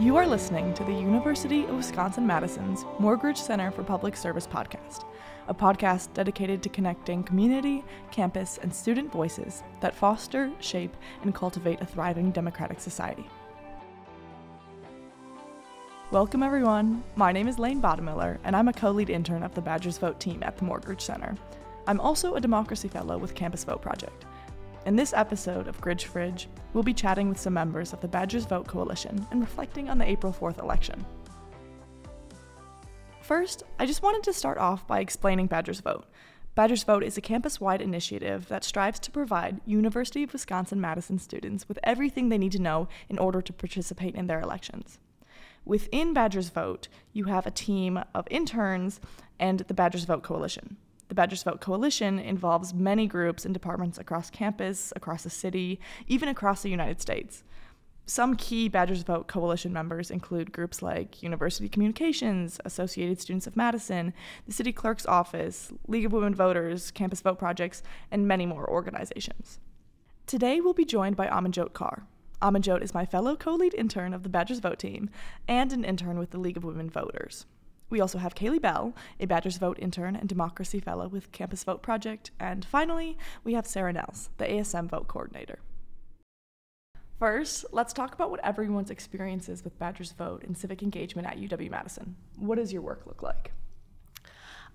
You are listening to the University of Wisconsin Madison's Morgridge Center for Public Service podcast, a podcast dedicated to connecting community, campus, and student voices that foster, shape, and cultivate a thriving democratic society. Welcome, everyone. My name is Lane Bodemiller, and I'm a co lead intern of the Badgers Vote team at the Morgridge Center. I'm also a Democracy Fellow with Campus Vote Project. In this episode of GridgeFridge, we'll be chatting with some members of the Badgers Vote Coalition and reflecting on the April 4th election. First, I just wanted to start off by explaining Badgers Vote. Badgers Vote is a campus wide initiative that strives to provide University of Wisconsin Madison students with everything they need to know in order to participate in their elections. Within Badgers Vote, you have a team of interns and the Badgers Vote Coalition. The Badgers Vote Coalition involves many groups and departments across campus, across the city, even across the United States. Some key Badgers Vote Coalition members include groups like University Communications, Associated Students of Madison, the City Clerk's Office, League of Women Voters, Campus Vote Projects, and many more organizations. Today we'll be joined by Amanjot Kaur. Amanjot is my fellow co lead intern of the Badgers Vote team and an intern with the League of Women Voters. We also have Kayley Bell, a Badgers Vote intern and Democracy Fellow with Campus Vote Project. And finally, we have Sarah Nehls, the ASM Vote Coordinator. First, let's talk about what everyone's experiences with Badgers Vote and civic engagement at UW Madison. What does your work look like?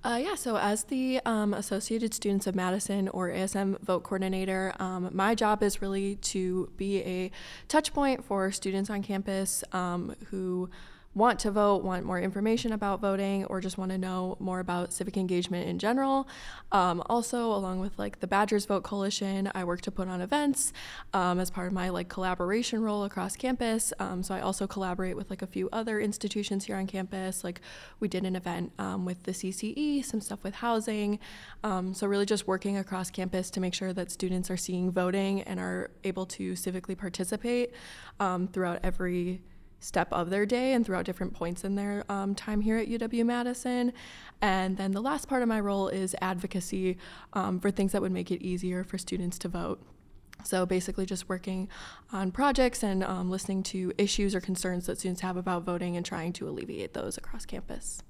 Uh, yeah, so as the um, Associated Students of Madison or ASM Vote Coordinator, um, my job is really to be a touch point for students on campus um, who want to vote, want more information about voting, or just want to know more about civic engagement in general. Um, also, along with like the Badgers Vote Coalition, I work to put on events um, as part of my like collaboration role across campus. Um, so I also collaborate with like a few other institutions here on campus. Like we did an event um, with the CCE, some stuff with housing. Um, so really just working across campus to make sure that students are seeing voting and are able to civically participate um, throughout every step of their day and throughout different points in their um, time here at UW Madison. And then the last part of my role is advocacy um, for things that would make it easier for students to vote. So basically, just working on projects and um, listening to issues or concerns that students have about voting and trying to alleviate those across campus.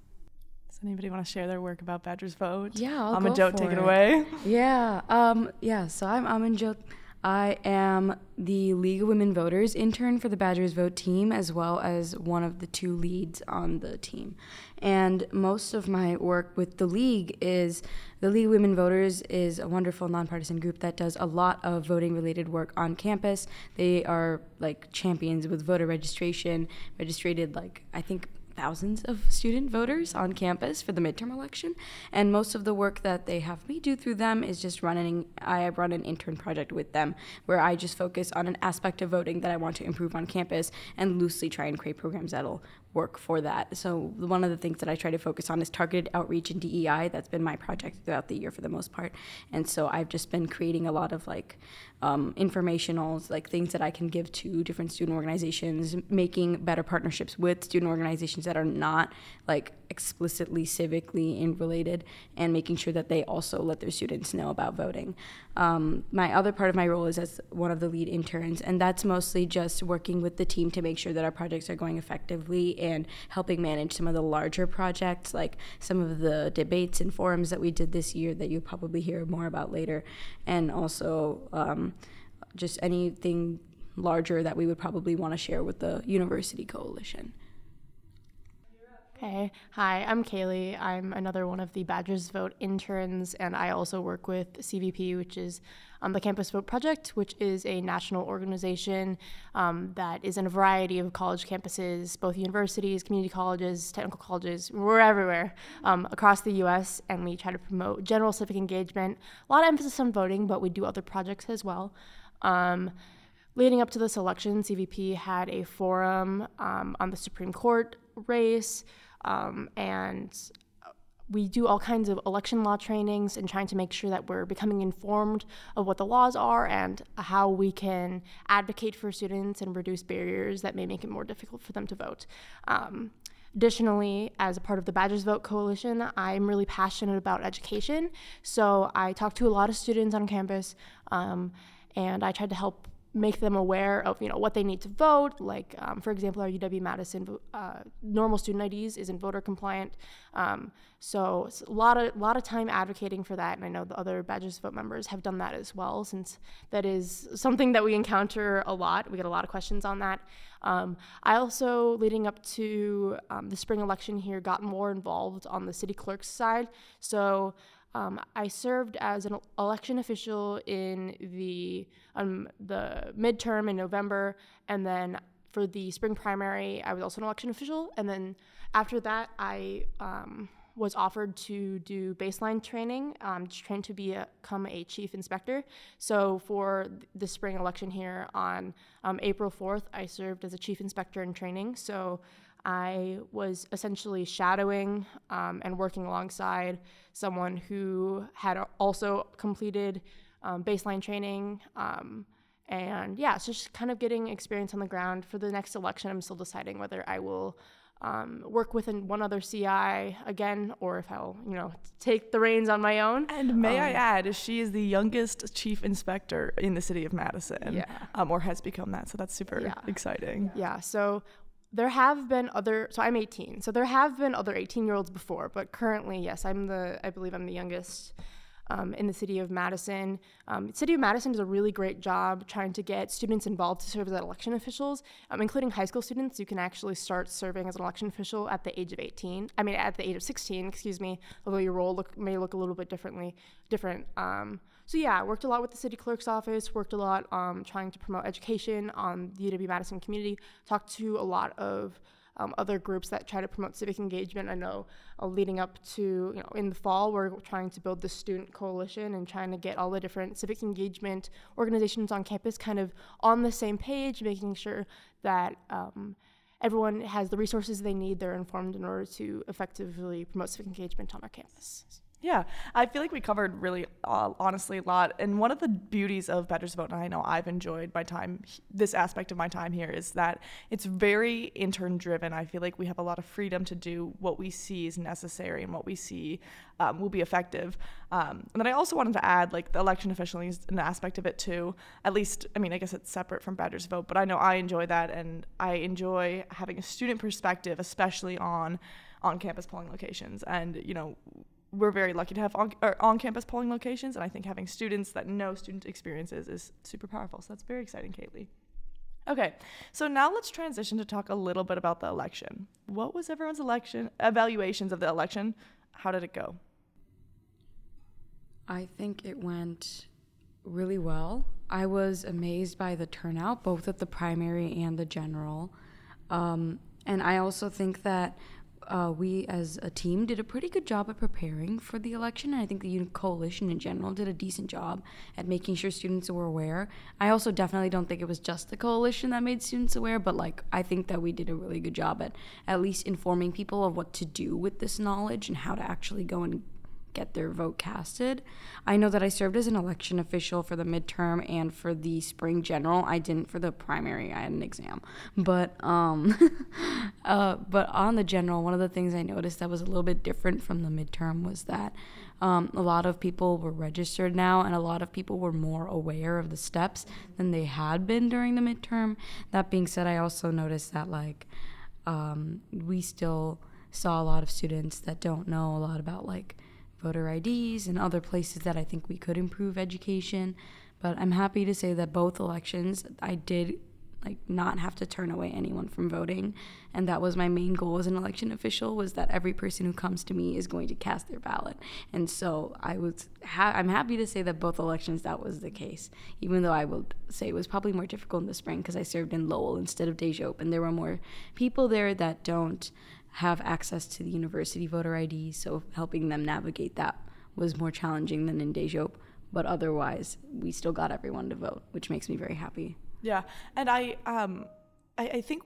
Does anybody want to share their work about Badgers Vote? Yeah, I'll Amanjot, take it, it away. Yeah, um, yeah. So I'm Amanjot. I am the League of Women Voters intern for the Badgers Vote team, as well as one of the two leads on the team. And most of my work with the League is the League of Women Voters is a wonderful nonpartisan group that does a lot of voting related work on campus. They are like champions with voter registration, registered like I think thousands of student voters on campus for the midterm election. And most of the work that they have me do through them is just running, I run an intern project with them where I just focus on an aspect of voting that I want to improve on campus and loosely try and create programs that'll work for that. So one of the things that I try to focus on is targeted outreach and DEI. That's been my project throughout the year for the most part. And so I've just been creating a lot of like um, informationals, like things that I can give to different student organizations, making better partnerships with student organizations that are not like explicitly civically in related, and making sure that they also let their students know about voting. Um, my other part of my role is as one of the lead interns, and that's mostly just working with the team to make sure that our projects are going effectively and helping manage some of the larger projects, like some of the debates and forums that we did this year that you'll probably hear more about later, and also um, just anything larger that we would probably want to share with the university coalition. Hey, hi, I'm Kayley. I'm another one of the Badgers Vote interns, and I also work with CVP, which is um, the Campus Vote Project, which is a national organization um, that is in a variety of college campuses, both universities, community colleges, technical colleges. We're everywhere um, across the US, and we try to promote general civic engagement. A lot of emphasis on voting, but we do other projects as well. Um, leading up to this election, CVP had a forum um, on the Supreme Court race. Um, and we do all kinds of election law trainings and trying to make sure that we're becoming informed of what the laws are and how we can advocate for students and reduce barriers that may make it more difficult for them to vote. Um, Additionally, as a part of the Badgers Vote Coalition, I'm really passionate about education. So I talk to a lot of students on campus um, and I try to help make them aware of you know what they need to vote. Like um, for example, our UW Madison uh, normal student IDs isn't voter compliant, um, so a lot of lot of time advocating for that. And I know the other Badgers Vote members have done that as well, since that is something that we encounter a lot. We get a lot of questions on that. Um, I also, leading up to um, the spring election here, got more involved on the city clerk's side. So um, I served as an election official in the um, the midterm in November, and then for the spring primary, I was also an election official. And then after that, I um, was offered to do baseline training, um, to train to be a, become a chief inspector. So for the spring election here on um, April 4th, I served as a chief inspector in training. So I was essentially shadowing um, and working alongside someone who had also completed um, baseline training. Um, and yeah, so just kind of getting experience on the ground. For the next election, I'm still deciding whether I will um, work with an, one other CI again, or if I'll, you know, take the reins on my own. And may um, I add, she is the youngest chief inspector in the city of Madison, yeah. um, or has become that. So that's super yeah. exciting. Yeah. So there have been other so i'm 18 so there have been other 18 year olds before but currently yes i'm the i believe i'm the youngest um, in the city of madison. Um, city of madison does a really great job trying to get students involved to serve as election officials. Um, including high school students you can actually start serving as an election official at the age of 18 i mean at the age of 16 excuse me although your role look, may look a little bit differently different um, so yeah, I worked a lot with the city clerk's office, worked a lot um, trying to promote education on the UW Madison community, talked to a lot of um, other groups that try to promote civic engagement. I know uh, leading up to, you know, in the fall, we're trying to build the student coalition and trying to get all the different civic engagement organizations on campus kind of on the same page, making sure that um, everyone has the resources they need, they're informed in order to effectively promote civic engagement on our campus. Yeah, I feel like we covered really uh, honestly a lot. And one of the beauties of Badgers Vote, and I know I've enjoyed my time, this aspect of my time here, is that it's very intern driven. I feel like we have a lot of freedom to do what we see is necessary and what we see um, will be effective. Um, and then I also wanted to add, like, the election officially is an aspect of it too. At least, I mean, I guess it's separate from Badgers Vote, but I know I enjoy that, and I enjoy having a student perspective, especially on on campus polling locations. And, you know, we're very lucky to have on, on campus polling locations, and I think having students that know student experiences is super powerful. So that's very exciting, Kayley. Okay, so now let's transition to talk a little bit about the election. What was everyone's election evaluations of the election? How did it go? I think it went really well. I was amazed by the turnout, both at the primary and the general. Um, and I also think that uh, we as a team did a pretty good job at preparing for the election. And I think the coalition in general did a decent job at making sure students were aware. I also definitely don't think it was just the coalition that made students aware, but like I think that we did a really good job at at least informing people of what to do with this knowledge and how to actually go and get their vote casted. I know that I served as an election official for the midterm and for the spring general. I didn't for the primary. I had an exam. But um uh, but on the general, one of the things I noticed that was a little bit different from the midterm was that um, a lot of people were registered now, and a lot of people were more aware of the steps than they had been during the midterm. That being said, I also noticed that like um, we still saw a lot of students that don't know a lot about like voter IDs and other places that I think we could improve education. But I'm happy to say that both elections I did like not have to turn away anyone from voting. And that was my main goal as an election official was that every person who comes to me is going to cast their ballot. And so i was ha- i'm happy to say that both elections that was the case. Even though i will say it was probably more difficult in the spring because i served in lowell instead of DeJope and there were more people there that don't have access to the university voter ID, so helping them navigate that was more challenging than in DeJope. But otherwise, we still got everyone to vote, which makes me very happy. Yeah, and I um. I, I think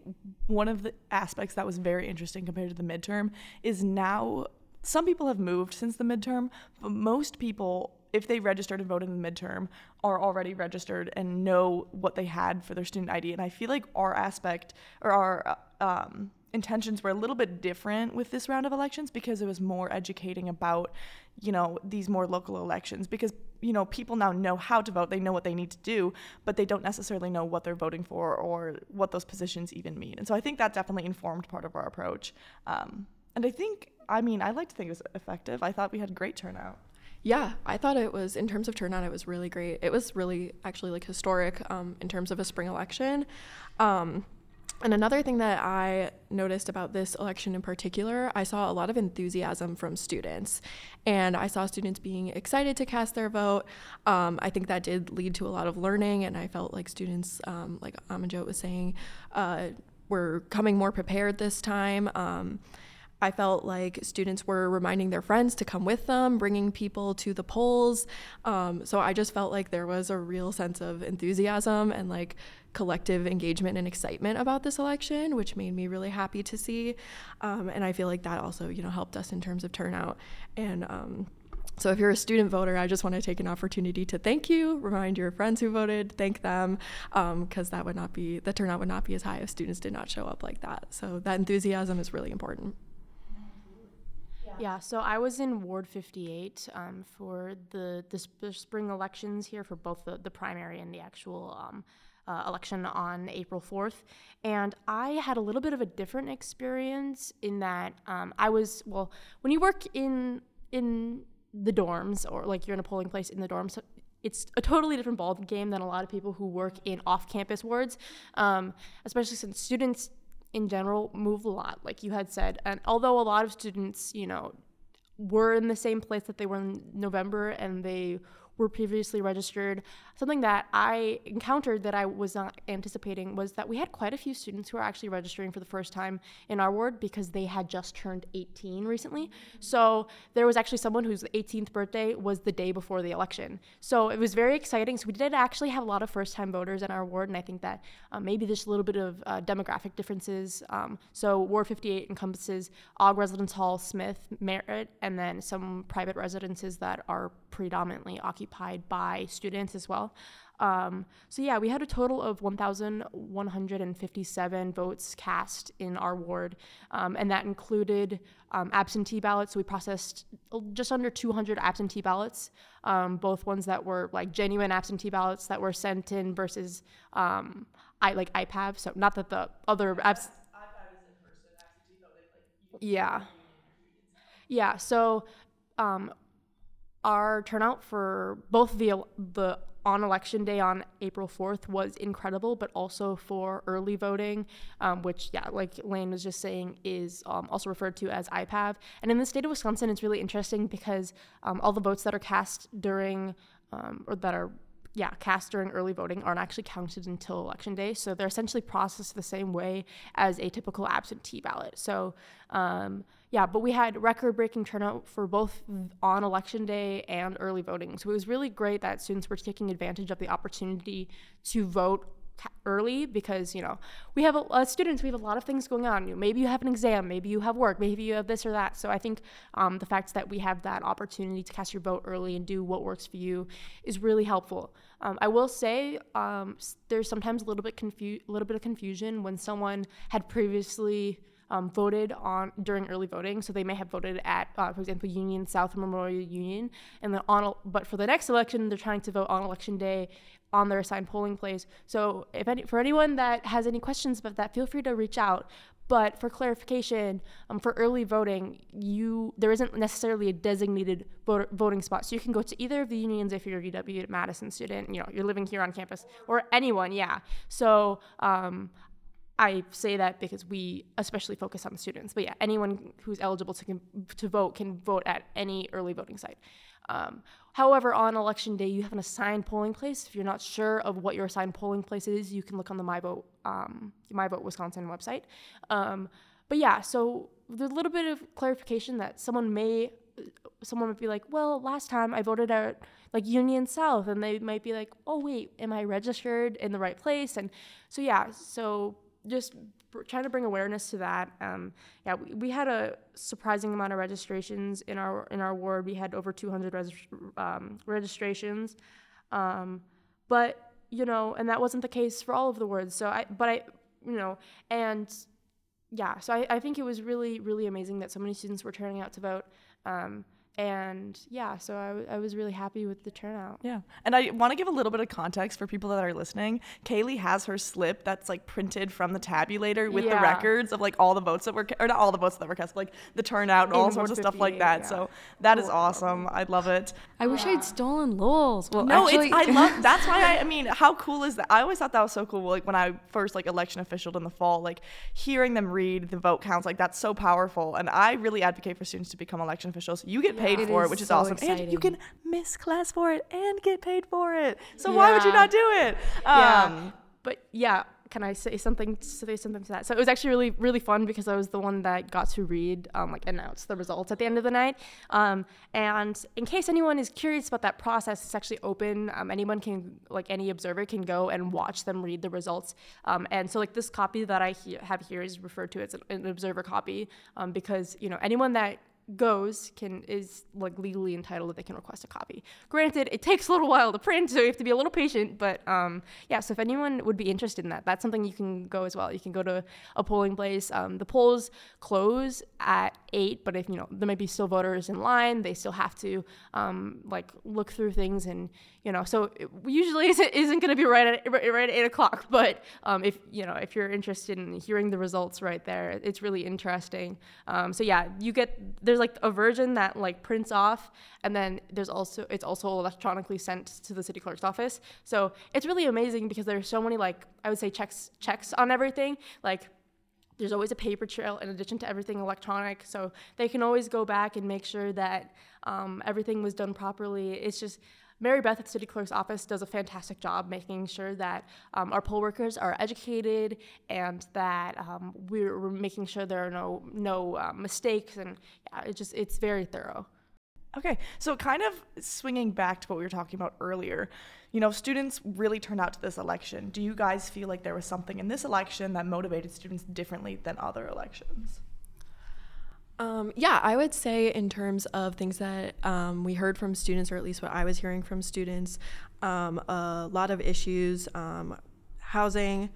one of the aspects that was very interesting compared to the midterm is now some people have moved since the midterm, but most people if they registered and voted in the midterm, are already registered and know what they had for their student ID. And I feel like our aspect or our um, intentions were a little bit different with this round of elections because it was more educating about you know, these more local elections because, you know, people now know how to vote, they know what they need to do, but they don't necessarily know what they're voting for or what those positions even mean. And so I think that definitely informed part of our approach. Um, and I think, I mean, I like to think it was effective. I thought we had great turnout. Yeah, I thought it was, in terms of turnout, it was really great. It was really actually like historic um, in terms of a spring election. Um, and another thing that I noticed about this election in particular, I saw a lot of enthusiasm from students. And I saw students being excited to cast their vote. Um, I think that did lead to a lot of learning. And I felt like students, um, like Amanjot was saying, uh, were coming more prepared this time. Um, I felt like students were reminding their friends to come with them, bringing people to the polls. Um, so I just felt like there was a real sense of enthusiasm and like collective engagement and excitement about this election, which made me really happy to see. Um, and I feel like that also, you know, helped us in terms of turnout. And um, so if you're a student voter, I just want to take an opportunity to thank you, remind your friends who voted, thank them, because um, that would not be the turnout would not be as high if students did not show up like that. So that enthusiasm is really important. Yeah, so I was in Ward 58 um, for the, the, sp- spring elections here for both the, the primary and the actual um, uh, election on April 4th. And I had a little bit of a different experience in that um, I was, well, when you work in, in the dorms or like you're in a polling place in the dorms, it's a totally different ball game than a lot of people who work in off-campus wards, um, especially since students in general move a lot, like you had said. And although a lot of students, you know, were in the same place that they were in November and they were previously registered. Something that I encountered that I was not anticipating was that we had quite a few students who are actually registering for the first time in our ward because they had just turned 18 recently. So there was actually someone whose 18th birthday was the day before the election. So it was very exciting. So we did actually have a lot of first time voters in our ward, and I think that um, maybe there's a little bit of uh, demographic differences. Um, so Ward 58 encompasses Ogg Residence Hall, Smith, Merritt, and then some private residences that are predominantly occupied by students as well. Um, so yeah, we had a total of 1,157 votes cast in our ward, um, and that included um, absentee ballots. So we processed just under 200 absentee ballots, um, both ones that were like genuine absentee ballots that were sent in versus um, I like IPAV. So not that the other abs- yeah. Yeah. So um, our turnout for both the the on election day on April 4th was incredible, but also for early voting, um, which, yeah, like Lane was just saying, is um, also referred to as IPAV. And in the state of Wisconsin, it's really interesting because um, all the votes that are cast during um, or that are yeah, cast during early voting aren't actually counted until election day. So they're essentially processed the same way as a typical absentee ballot. So, um, yeah, but we had record breaking turnout for both on election day and early voting. So it was really great that students were taking advantage of the opportunity to vote early because you know we have a, uh, students we have a lot of things going on. You know, maybe you have an exam maybe you have work maybe you have this or that. So i think um, the fact that we have that opportunity to cast your vote early and do what works for you is really helpful. Um, i will say um, there's sometimes a little bit confu- a little bit of confusion when someone had previously um, voted on during early voting. So they may have voted at, uh, for example, Union South Memorial Union, and then on. But for the next election, they're trying to vote on election day on their assigned polling place. So if any, for anyone that has any questions about that, feel free to reach out. But for clarification, um, for early voting, you there isn't necessarily a designated voter, voting spot. So you can go to either of the unions if you're a UW Madison student, you know, you're living here on campus, or anyone, yeah. So um, I say that because we especially focus on students. But yeah, anyone who's eligible to to vote can vote at any early voting site. Um, however, on election day, you have an assigned polling place. If you're not sure of what your assigned polling place is, you can look on the My Vote, um, My Vote Wisconsin website. Um, but yeah, so there's a little bit of clarification that someone may, someone would be like, well, last time I voted at like Union South, and they might be like, oh wait, am I registered in the right place? And so yeah, so just trying to bring awareness to that. Um, yeah, we, we, had a surprising amount of registrations in our in our ward. We had over 200 res- um, registrations, um, but you know, and that wasn't the case for all of the wards. So I, but I, you know, and yeah, so I, I think it was really really amazing that so many students were turning out to vote. And yeah, so I, w- I was really happy with the turnout. Yeah. And I want to give a little bit of context for people that are listening. Kayley has her slip that's like printed from the tabulator with the records of like all the votes that were, ca- or not all the votes that were cast, but like the turnout and all In sorts of stuff like that. yeah. So that is Cool. awesome. I love it. I wish I'd stolen Lowell's. Well, no, actually, it's I love that's why I, I mean, how cool is that? I always thought that was so cool. Like when I first like election officialed in the fall, like hearing them read the vote counts, like that's so powerful. And I really advocate for students to become election officials. You get paid It for it, which is so awesome, and you can miss class for it and get paid for it. So why would you not do it? Yeah. Um, But yeah, can I say something? Say something to that. So it was actually really, really fun because I was the one that got to read, um, like announce the results at the end of the night. Um, and in case anyone is curious about that process, it's actually open. Um, anyone can, like any observer, can go and watch them read the results. Um, and so like this copy that I he- have here is referred to as an, an observer copy um, because you know anyone that goes can is like legally entitled that they can request a copy. Granted, it takes a little while to print, so you have to be a little patient. But um, yeah, so if anyone would be interested in that, that's something you can go as well. You can go to a polling place. Um, the polls close at eight, but if you know there might be still voters in line, they still have to um, like look through things and you know. So it usually isn't, isn't going to be right at right right at eight o'clock. But um, if you know if you're interested in hearing the results right there, it's really interesting. Um, so yeah, you get there's like a version that like prints off, and then there's also it's also electronically sent to the city clerk's office. So it's really amazing because there's so many like I would say checks checks on everything. Like there's always a paper trail in addition to everything electronic. So they can always go back and make sure that um, everything was done properly. It's just Maribeth at city clerk's office does a fantastic job making sure that um, our poll workers are educated and that um, we're, we're making sure there are no no uh, mistakes and yeah, it just it's very thorough Okay, so kind of swinging back to what we were talking about earlier, you know, students really turned out to this election. Do you guys feel like there was something in this election that motivated students differently than other elections? Um, yeah, I would say in terms of things that um, we heard from students, or at least what I was hearing from students, um, a lot of issues, um, housing,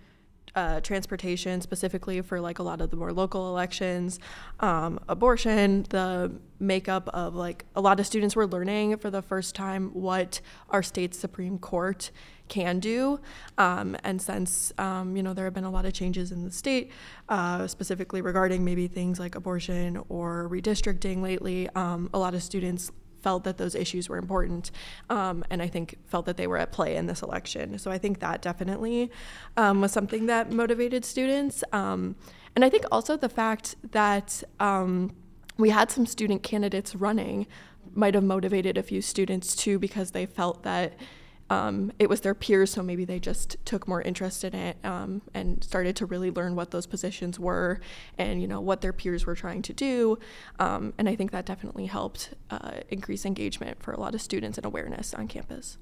uh, transportation, specifically for like a lot of the more local elections, um, abortion, the makeup of like a lot of students were learning for the first time what our state's Supreme Court can do. Um, and since, um, you know, there have been a lot of changes in the state, uh, specifically regarding maybe things like abortion or redistricting lately, um, a lot of students felt that those issues were important um, and I think felt that they were at play in this election. So I think that definitely um, was something that motivated students. Um, and I think also the fact that um, we had some student candidates running might have motivated a few students too because they felt that um, it was their peers, so maybe they just took more interest in it um, and started to really learn what those positions were and you know what their peers were trying to do. Um, and I think that definitely helped uh, increase engagement for a lot of students and awareness on campus.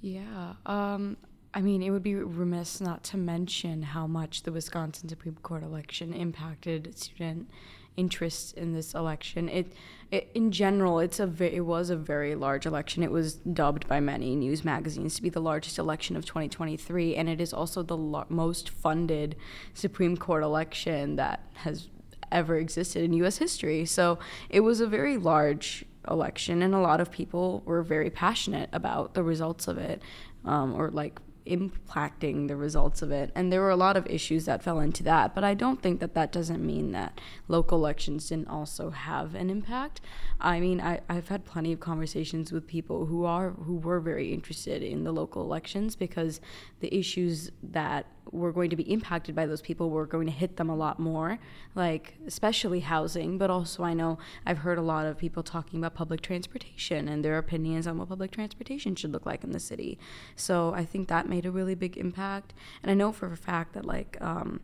Yeah. Um, I mean, it would be remiss not to mention how much the Wisconsin Supreme Court election impacted student interest in this election. It, it in general, it's a ve- it was a very large election. It was dubbed by many news magazines to be the largest election of 2023, and it is also the lo- most funded Supreme Court election that has ever existed in U.S. history. So it was a very large election, and a lot of people were very passionate about the results of it, um, or like impacting the results of it. And there were a lot of issues that fell into that. But I don't think that that doesn't mean that local elections didn't also have an impact. I mean, I, I've had plenty of conversations with people who are who were very interested in the local elections because the issues that were going to be impacted by those people We're going to hit them a lot more, like especially housing. But also, I know I've heard a lot of people talking about public transportation and their opinions on what public transportation should look like in the city. So I think that made a really big impact. And I know for a fact that, like, um,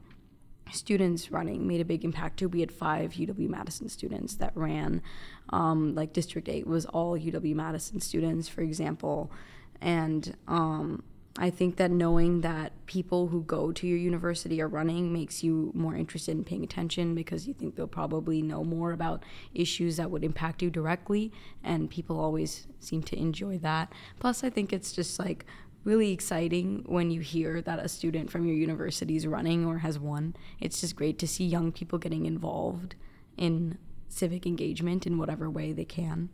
students running made a big impact too. We had five UW Madison students that ran. Um, like District 8 was all UW Madison students, for example. And um, I think that knowing that people who go to your university are running makes you more interested in paying attention because you think they'll probably know more about issues that would impact you directly. And people always seem to enjoy that. Plus, I think it's just like really exciting when you hear that a student from your university is running or has won. It's just great to see young people getting involved in civic engagement in whatever way they can.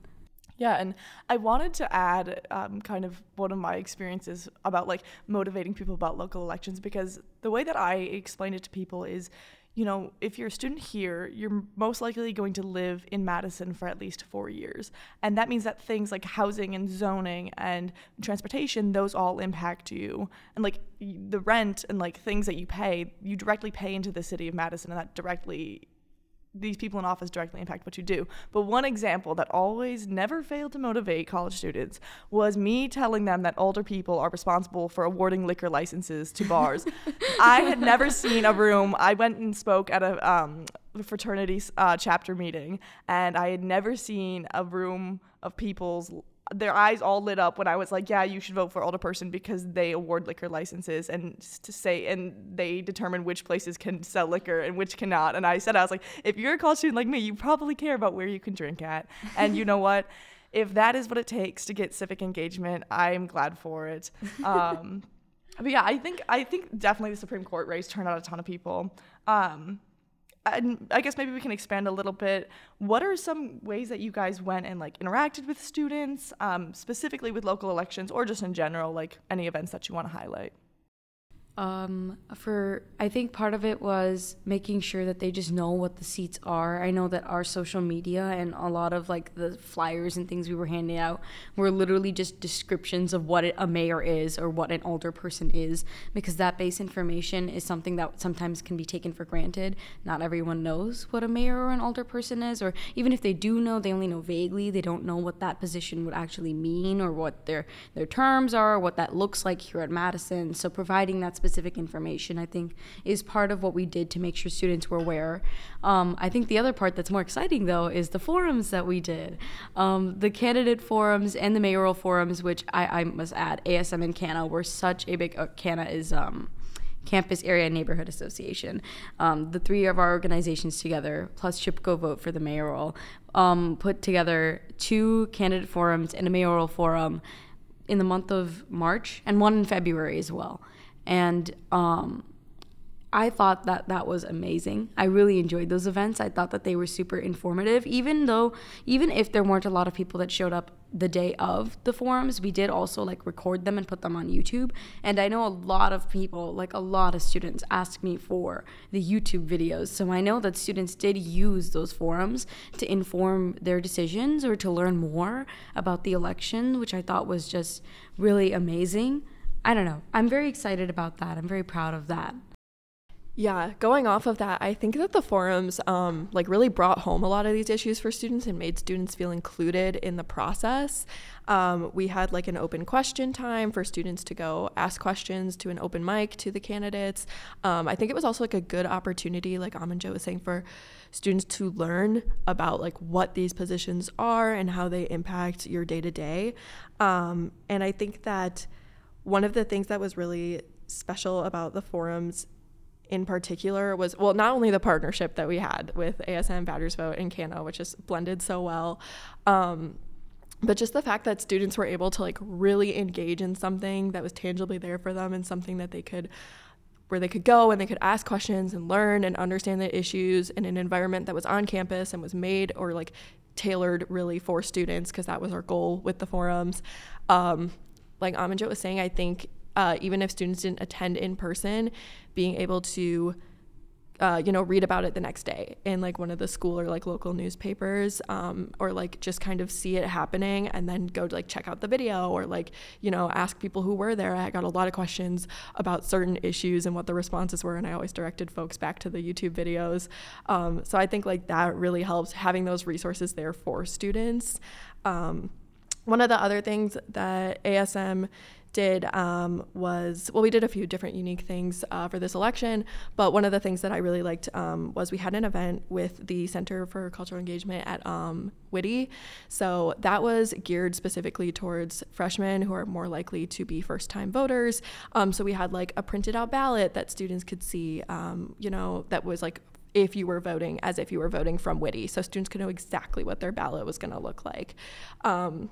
Yeah, and I wanted to add um, kind of one of my experiences about like motivating people about local elections because the way that I explain it to people is you know, if you're a student here, you're most likely going to live in Madison for at least four years. And that means that things like housing and zoning and transportation, those all impact you. And like the rent and like things that you pay, you directly pay into the city of Madison, and that directly these people in office directly impact what you do. But one example that always never failed to motivate college students was me telling them that alderpeople are responsible for awarding liquor licenses to bars. I had never seen a room. I went and spoke at a um, fraternity uh, chapter meeting, and I had never seen a room of people's their eyes all lit up when I was like, "Yeah, you should vote for alderperson because they award liquor licenses and to say and they determine which places can sell liquor and which cannot." And I said, "I was like, if you're a college student like me, you probably care about where you can drink at." And you know what? If that is what it takes to get civic engagement, I'm glad for it. Um, but yeah, I think I think definitely the Supreme Court race turned out a ton of people. Um, and I guess maybe we can expand a little bit. What are some ways that you guys went and like interacted with students, um, specifically with local elections, or just in general, like any events that you want to highlight? Um, for I think part of it was making sure that they just know what the seats are. I know that our social media and a lot of like the flyers and things we were handing out were literally just descriptions of what a mayor is or what an alderperson is, because that base information is something that sometimes can be taken for granted. Not everyone knows what a mayor or an alderperson is, or even if they do know, they only know vaguely. They don't know what that position would actually mean or what their their terms are, or what that looks like here at Madison. So providing that specific information, I think, is part of what we did to make sure students were aware. Um, I think the other part that's more exciting, though, is the forums that we did. Um, the candidate forums and the mayoral forums, which I, I must add, ASM and CANA were such a big, uh, CANA is. Um, Campus Area Neighborhood Association. Um, the three of our organizations together, plus Chip Go Vote for the mayoral, um, put together two candidate forums and a mayoral forum in the month of March and one in February as well and um, I thought that that was amazing. I really enjoyed those events. I thought that they were super informative, even though, even if there weren't a lot of people that showed up the day of the forums, we did also like record them and put them on YouTube. And I know a lot of people, like a lot of students, asked me for the YouTube videos. So I know that students did use those forums to inform their decisions or to learn more about the election, which I thought was just really amazing. I don't know. I'm very excited about that. I'm very proud of that. Yeah, going off of that, I think that the forums um, like really brought home a lot of these issues for students and made students feel included in the process. Um, we had like an open question time for students to go ask questions to an open mic to the candidates. Um, I think it was also like a good opportunity, like Amanjot was saying, for students to learn about like what these positions are and how they impact your day to day. And I think that one of the things that was really special about the forums in particular was well not only the partnership that we had with asm badgers vote and cana which just blended so well um, but just the fact that students were able to like really engage in something that was tangibly there for them and something that they could where they could go and they could ask questions and learn and understand the issues in an environment that was on campus and was made or like tailored really for students because that was our goal with the forums. Um, like Amanjot was saying, I think uh, even if students didn't attend in person, being able to uh, you know, read about it the next day in like one of the school or like local newspapers, um, or like just kind of see it happening and then go to like check out the video or like, you know, ask people who were there. I got a lot of questions about certain issues and what the responses were, and I always directed folks back to the YouTube videos. Um, so I think like that really helps having those resources there for students. Um, one of the other things that ASM did um, was well we did a few different unique things uh, for this election but one of the things that i really liked um, was we had an event with the center for cultural engagement at um, so that was geared specifically towards freshmen who are more likely to be first time voters. Um, so we had like a printed out ballot that students could see um, you know that was like if you were voting as if you were voting from Witte so students could know exactly what their ballot was going to look like. Um,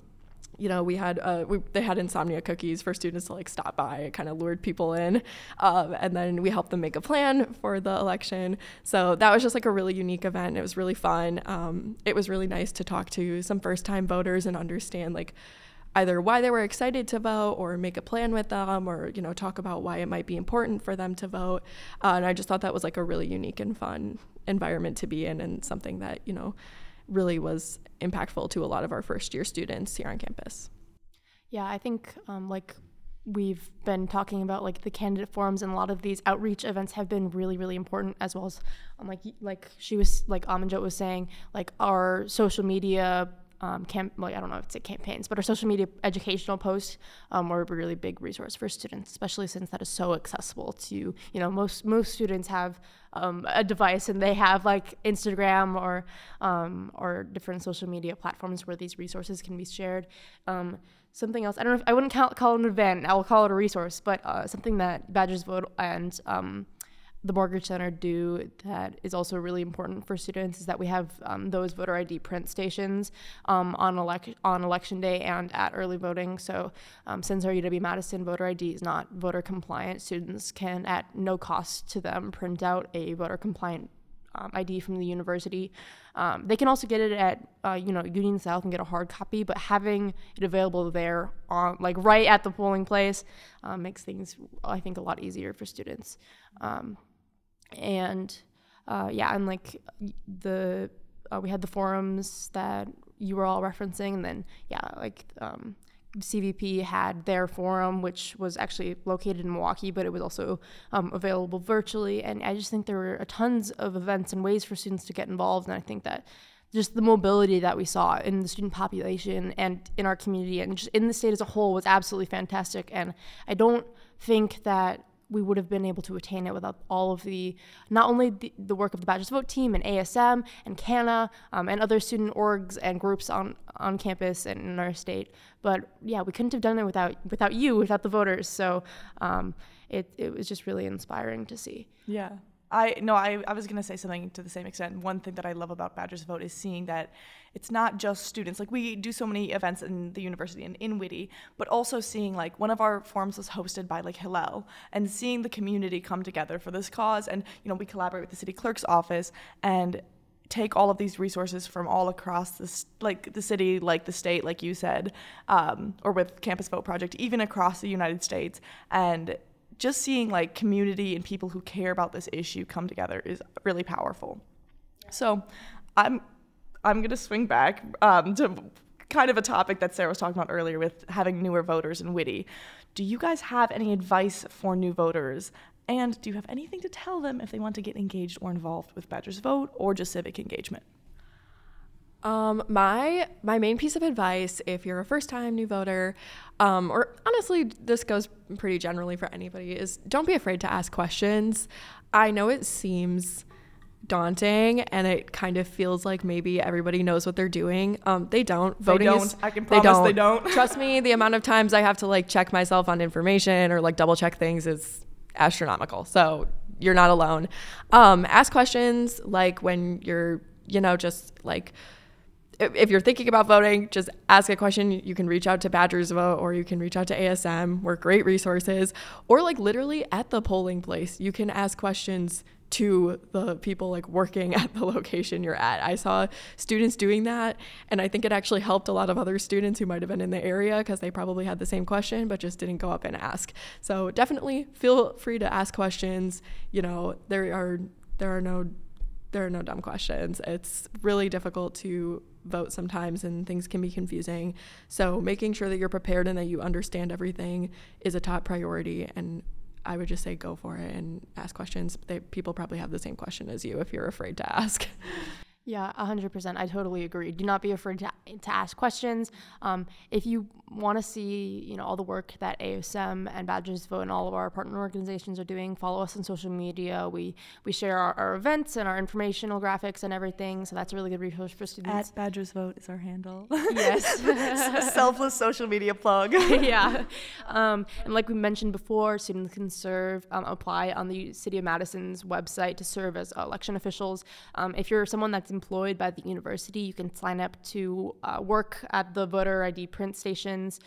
you know, we had uh, we, they had insomnia cookies for students to like stop by. It kind of lured people in, um, and then we helped them make a plan for the election. So that was just like a really unique event. It was really fun. Um, it was really nice to talk to some first time voters and understand like either why they were excited to vote or make a plan with them or you know talk about why it might be important for them to vote uh, and i just thought that was like a really unique and fun environment to be in and something that you know really was impactful to a lot of our first year students here on campus. Yeah, I think um, like we've been talking about like the candidate forums and a lot of these outreach events have been really really important as well as um, like like she was like Amanjot was saying like our social media um, camp, like I don't know if it's a campaigns, but our social media educational posts um, were a really big resource for students, especially since that is so accessible to you know most most students have um, a device and they have like Instagram or um, or different social media platforms where these resources can be shared. Um, something else I don't know if I wouldn't call, call it an event, I will call it a resource, but uh, something that Badgers Vote and um, the Morgridge Center do that is also really important for students is that we have um, those voter ID print stations um, on elec- on election day and at early voting. So um, since our UW Madison voter ID is not voter compliant, students can at no cost to them print out a voter compliant um, ID from the university. Um, they can also get it at uh, you know Union South and get a hard copy, but having it available there on like right at the polling place um, makes things I think a lot easier for students. And uh, yeah, and like the uh, we had the forums that you were all referencing, and then yeah, like um, CVP had their forum, which was actually located in Milwaukee, but it was also um, available virtually. And I just think there were tons of events and ways for students to get involved, and I think that just the mobility that we saw in the student population and in our community and just in the state as a whole was absolutely fantastic. And I don't think that we would have been able to attain it without all of the not only the, the work of the Badgers Vote team and ASM and CANA um, and other student orgs and groups on on campus and in our state, but yeah, we couldn't have done it without without you, without the voters. So um, it it was just really inspiring to see. Yeah. I no, I, I was gonna say something to the same extent. One thing that I love about Badgers Vote is seeing that it's not just students. Like we do so many events in the university and in Witte, but also seeing like one of our forums was hosted by like Hillel and seeing the community come together for this cause. And you know, we collaborate with the city clerk's office and take all of these resources from all across this like the city like the state like you said um, or with campus vote project even across the united states and just seeing like community and people who care about this issue come together is really powerful so i'm I'm to swing back um, to kind of a topic that Sarah was talking about earlier with having newer voters in Witte. Do you guys have any advice for new voters? And do you have anything to tell them if they want to get engaged or involved with Badgers Vote or just civic engagement? Um, my my main piece of advice, if you're a first time new voter, um, or honestly, this goes pretty generally for anybody, is don't be afraid to ask questions. I know it seems daunting and it kind of feels like maybe everybody knows what they're doing. Um, they don't. Voting they don't. Is, I can promise they don't. They don't. Trust me, the amount of times I have to like check myself on information or like double check things is astronomical. So you're not alone. Um, ask questions like when you're, you know, just like if you're thinking about voting, just ask a question. You can reach out to Badgers Vote or you can reach out to ASM. We're great resources. Or like literally at the polling place, you can ask questions to the people like working at the location you're at. I saw students doing that and I think it actually helped a lot of other students who might have been in the area because they probably had the same question but just didn't go up and ask. So definitely feel free to ask questions. You know, there are there are no there are no dumb questions. It's really difficult to vote sometimes and things can be confusing. So making sure that you're prepared and that you understand everything is a top priority and I would just say go for it and ask questions. They, people probably have the same question as you if you're afraid to ask. Yeah, 100%. I totally agree. Do not be afraid to, to ask questions. Um, if you want to see, you know, all the work that ASM and Badgers Vote and all of our partner organizations are doing, follow us on social media. We we share our, our events and our informational graphics and everything. So that's a really good resource for students. At Badgers Vote is our handle. Yes. Selfless social media plug. yeah. Um, and like we mentioned before, students can serve, um, apply on the City of Madison's website to serve as election officials. Um, if you're someone that's employed by the university, you can sign up to uh, work at the voter ID print stations.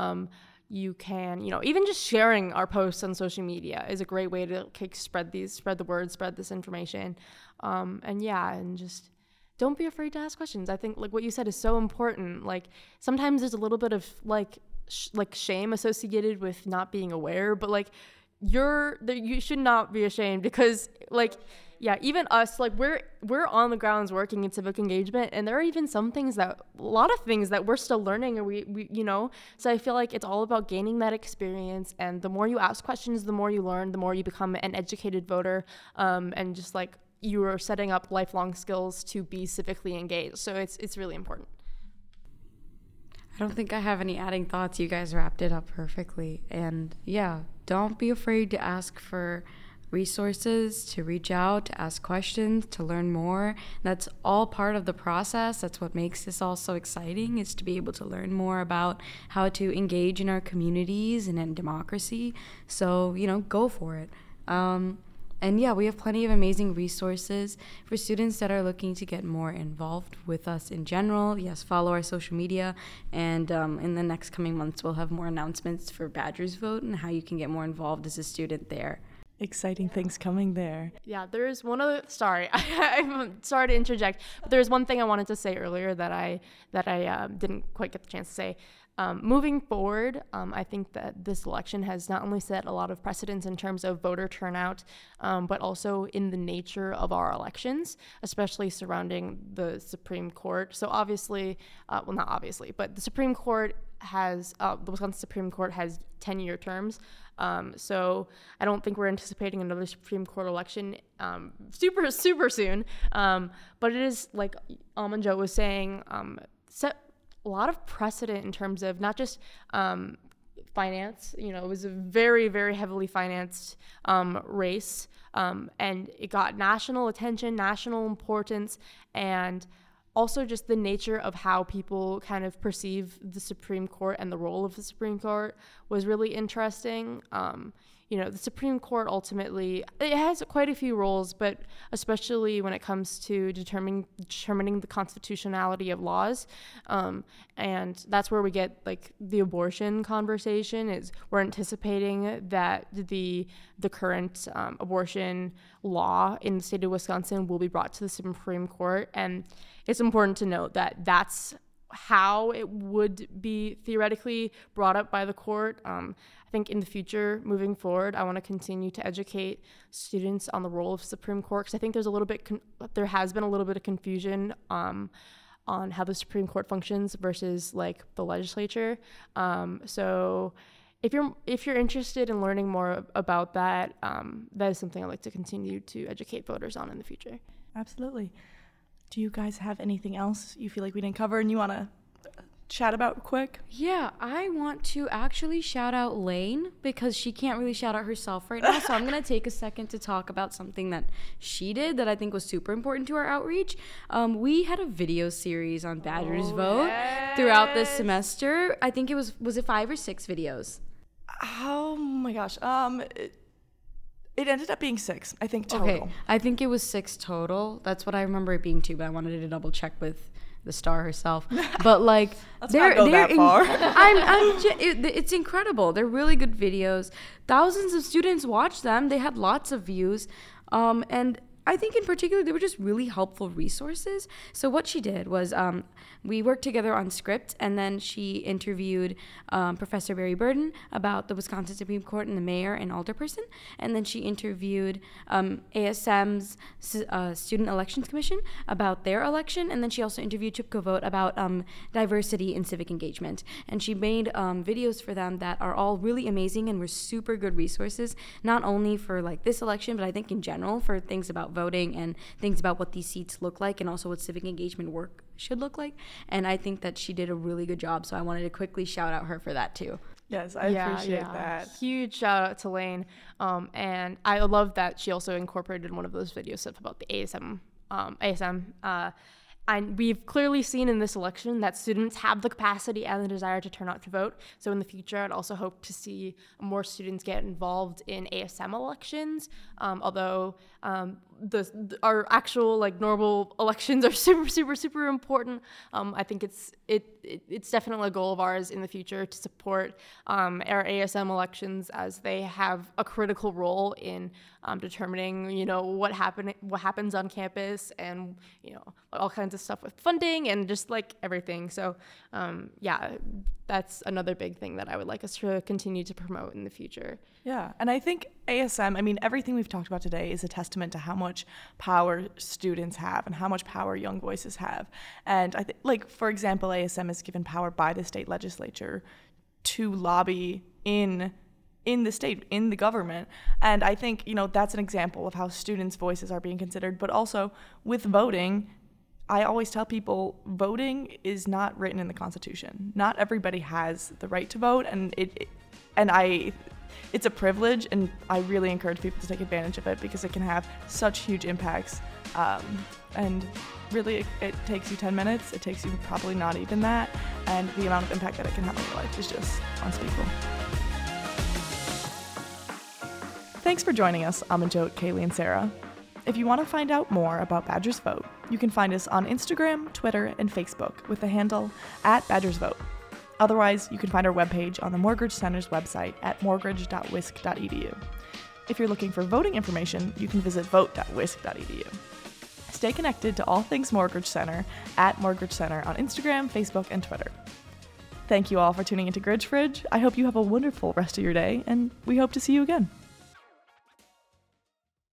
Um, you can, you know, even just sharing our posts on social media is a great way to spread these, spread the word, spread this information. Um, and yeah, and just don't be afraid to ask questions. I think like what you said is so important. Like sometimes there's a little bit of like sh- like shame associated with not being aware, but like you're you should not be ashamed because like yeah even us like we're we're on the grounds working in civic engagement and there are even some things that a lot of things that we're still learning and we, we you know so i feel like it's all about gaining that experience and the more you ask questions the more you learn the more you become an educated voter um, and just like you are setting up lifelong skills to be civically engaged so it's it's really important I don't think I have any adding thoughts. You guys wrapped it up perfectly. And yeah, don't be afraid to ask for resources, to reach out, to ask questions, to learn more. That's all part of the process. That's what makes this all so exciting is to be able to learn more about how to engage in our communities and in democracy. So, you know, go for it. Um, and yeah, we have plenty of amazing resources for students that are looking to get more involved with us in general. Yes, follow our social media. And um, in the next coming months, we'll have more announcements for Badgers Vote and how you can get more involved as a student there. Exciting things coming there. Yeah, there's one other. Sorry, I'm sorry to interject, but there's one thing I wanted to say earlier that I that I uh, didn't quite get the chance to say. Um, moving forward, um, I think that this election has not only set a lot of precedents in terms of voter turnout, um, but also in the nature of our elections, especially surrounding the Supreme Court. So, obviously, uh, well, not obviously, but the Supreme Court has, uh, the Wisconsin Supreme Court has 10 year terms. Um, so I don't think we're anticipating another Supreme Court election um, super, super soon. Um, but it is, like Amanjot was saying, set a lot of precedent in terms of not just um, finance. You know, it was a very, very heavily financed um, race, um, and it got national attention, national importance, and also just the nature of how people kind of perceive the Supreme Court and the role of the Supreme Court was really interesting. Um, you know, the Supreme Court ultimately it has quite a few roles, but especially when it comes to determining determining the constitutionality of laws, um, and that's where we get like the abortion conversation. Is we're anticipating that the the current um, abortion law in the state of Wisconsin will be brought to the Supreme Court, and it's important to note that that's how it would be theoretically brought up by the court. Um, I think in the future, moving forward, I want to continue to educate students on the role of Supreme Court because I think there's a little bit, con- there has been a little bit of confusion um, on how the Supreme Court functions versus like the legislature. Um, so if you're if you're interested in learning more about that, um, that is something I'd like to continue to educate voters on in the future. Absolutely. Do you guys have anything else you feel like we didn't cover and you want to chat about quick? Yeah, I want to actually shout out Lane because she can't really shout out herself right now. so I'm going to take a second to talk about something that she did that I think was super important to our outreach. Um, we had a video series on Badgers oh, Vote yes. throughout this semester. I think it was, was it five or six videos? Oh my gosh. Um, it, it ended up being six, I think total. Okay, I think it was six total. That's what I remember it being too, but I wanted to double check with the star herself. But like, they're they're in, I'm I'm it, it's incredible. They're really good videos. Thousands of students watch them. They had lots of views. Um, and I think in particular they were just really helpful resources. So what she did was um, we worked together on script, and then she interviewed um, Professor Barry Burden about the Wisconsin Supreme Court and the mayor and alderperson, and then she interviewed um, ASM's uh, Student Elections Commission about their election, and then she also interviewed Chip Vote about um, diversity and civic engagement. And she made um, videos for them that are all really amazing and were super good resources, not only for like this election, but I think in general for things about voting and things about what these seats look like and also what civic engagement work should look like. And I think that she did a really good job. So I wanted to quickly shout out her for that too. Yes, I yeah, appreciate yeah. that. Huge shout out to Lane. Um, and I love that she also incorporated one of those videos stuff about the ASM. Um, ASM. Uh, and we've clearly seen in this election that students have the capacity and the desire to turn out to vote. So in the future, I'd also hope to see more students get involved in ASM elections. Um, although um, the our actual like normal elections are super super super important. Um, I think it's it, it, it's definitely a goal of ours in the future to support um, our ASM elections as they have a critical role in um, determining you know what happen what happens on campus and you know all kinds of stuff with funding and just like everything. So um, yeah, that's another big thing that I would like us to continue to promote in the future. Yeah, and I think ASM, I mean, everything we've talked about today is a testament to how much power students have and how much power young voices have. And I think, like, for example, ASM is given power by the state legislature to lobby in in the state in the government and i think you know that's an example of how students voices are being considered but also with voting I always tell people voting is not written in the Constitution. Not everybody has the right to vote, and it, it, and I, it's a privilege, and I really encourage people to take advantage of it because it can have such huge impacts. Um, and really, it, it takes you 10 minutes. It takes you probably not even that, and the amount of impact that it can have on your life is just unspeakable. Thanks for joining us, I'm Amanjot, Kayley, and Sarah. If you want to find out more about Badgers Vote, you can find us on Instagram, Twitter, and Facebook with the handle at Badgers Vote. Otherwise, you can find our webpage on the Morgridge Center's website at morgridge.wisc.edu. If you're looking for voting information, you can visit vote.wisc.edu. Stay connected to all things Morgridge Center at Morgridge Center on Instagram, Facebook, and Twitter. Thank you all for tuning into GridgeFridge. I hope you have a wonderful rest of your day, and we hope to see you again.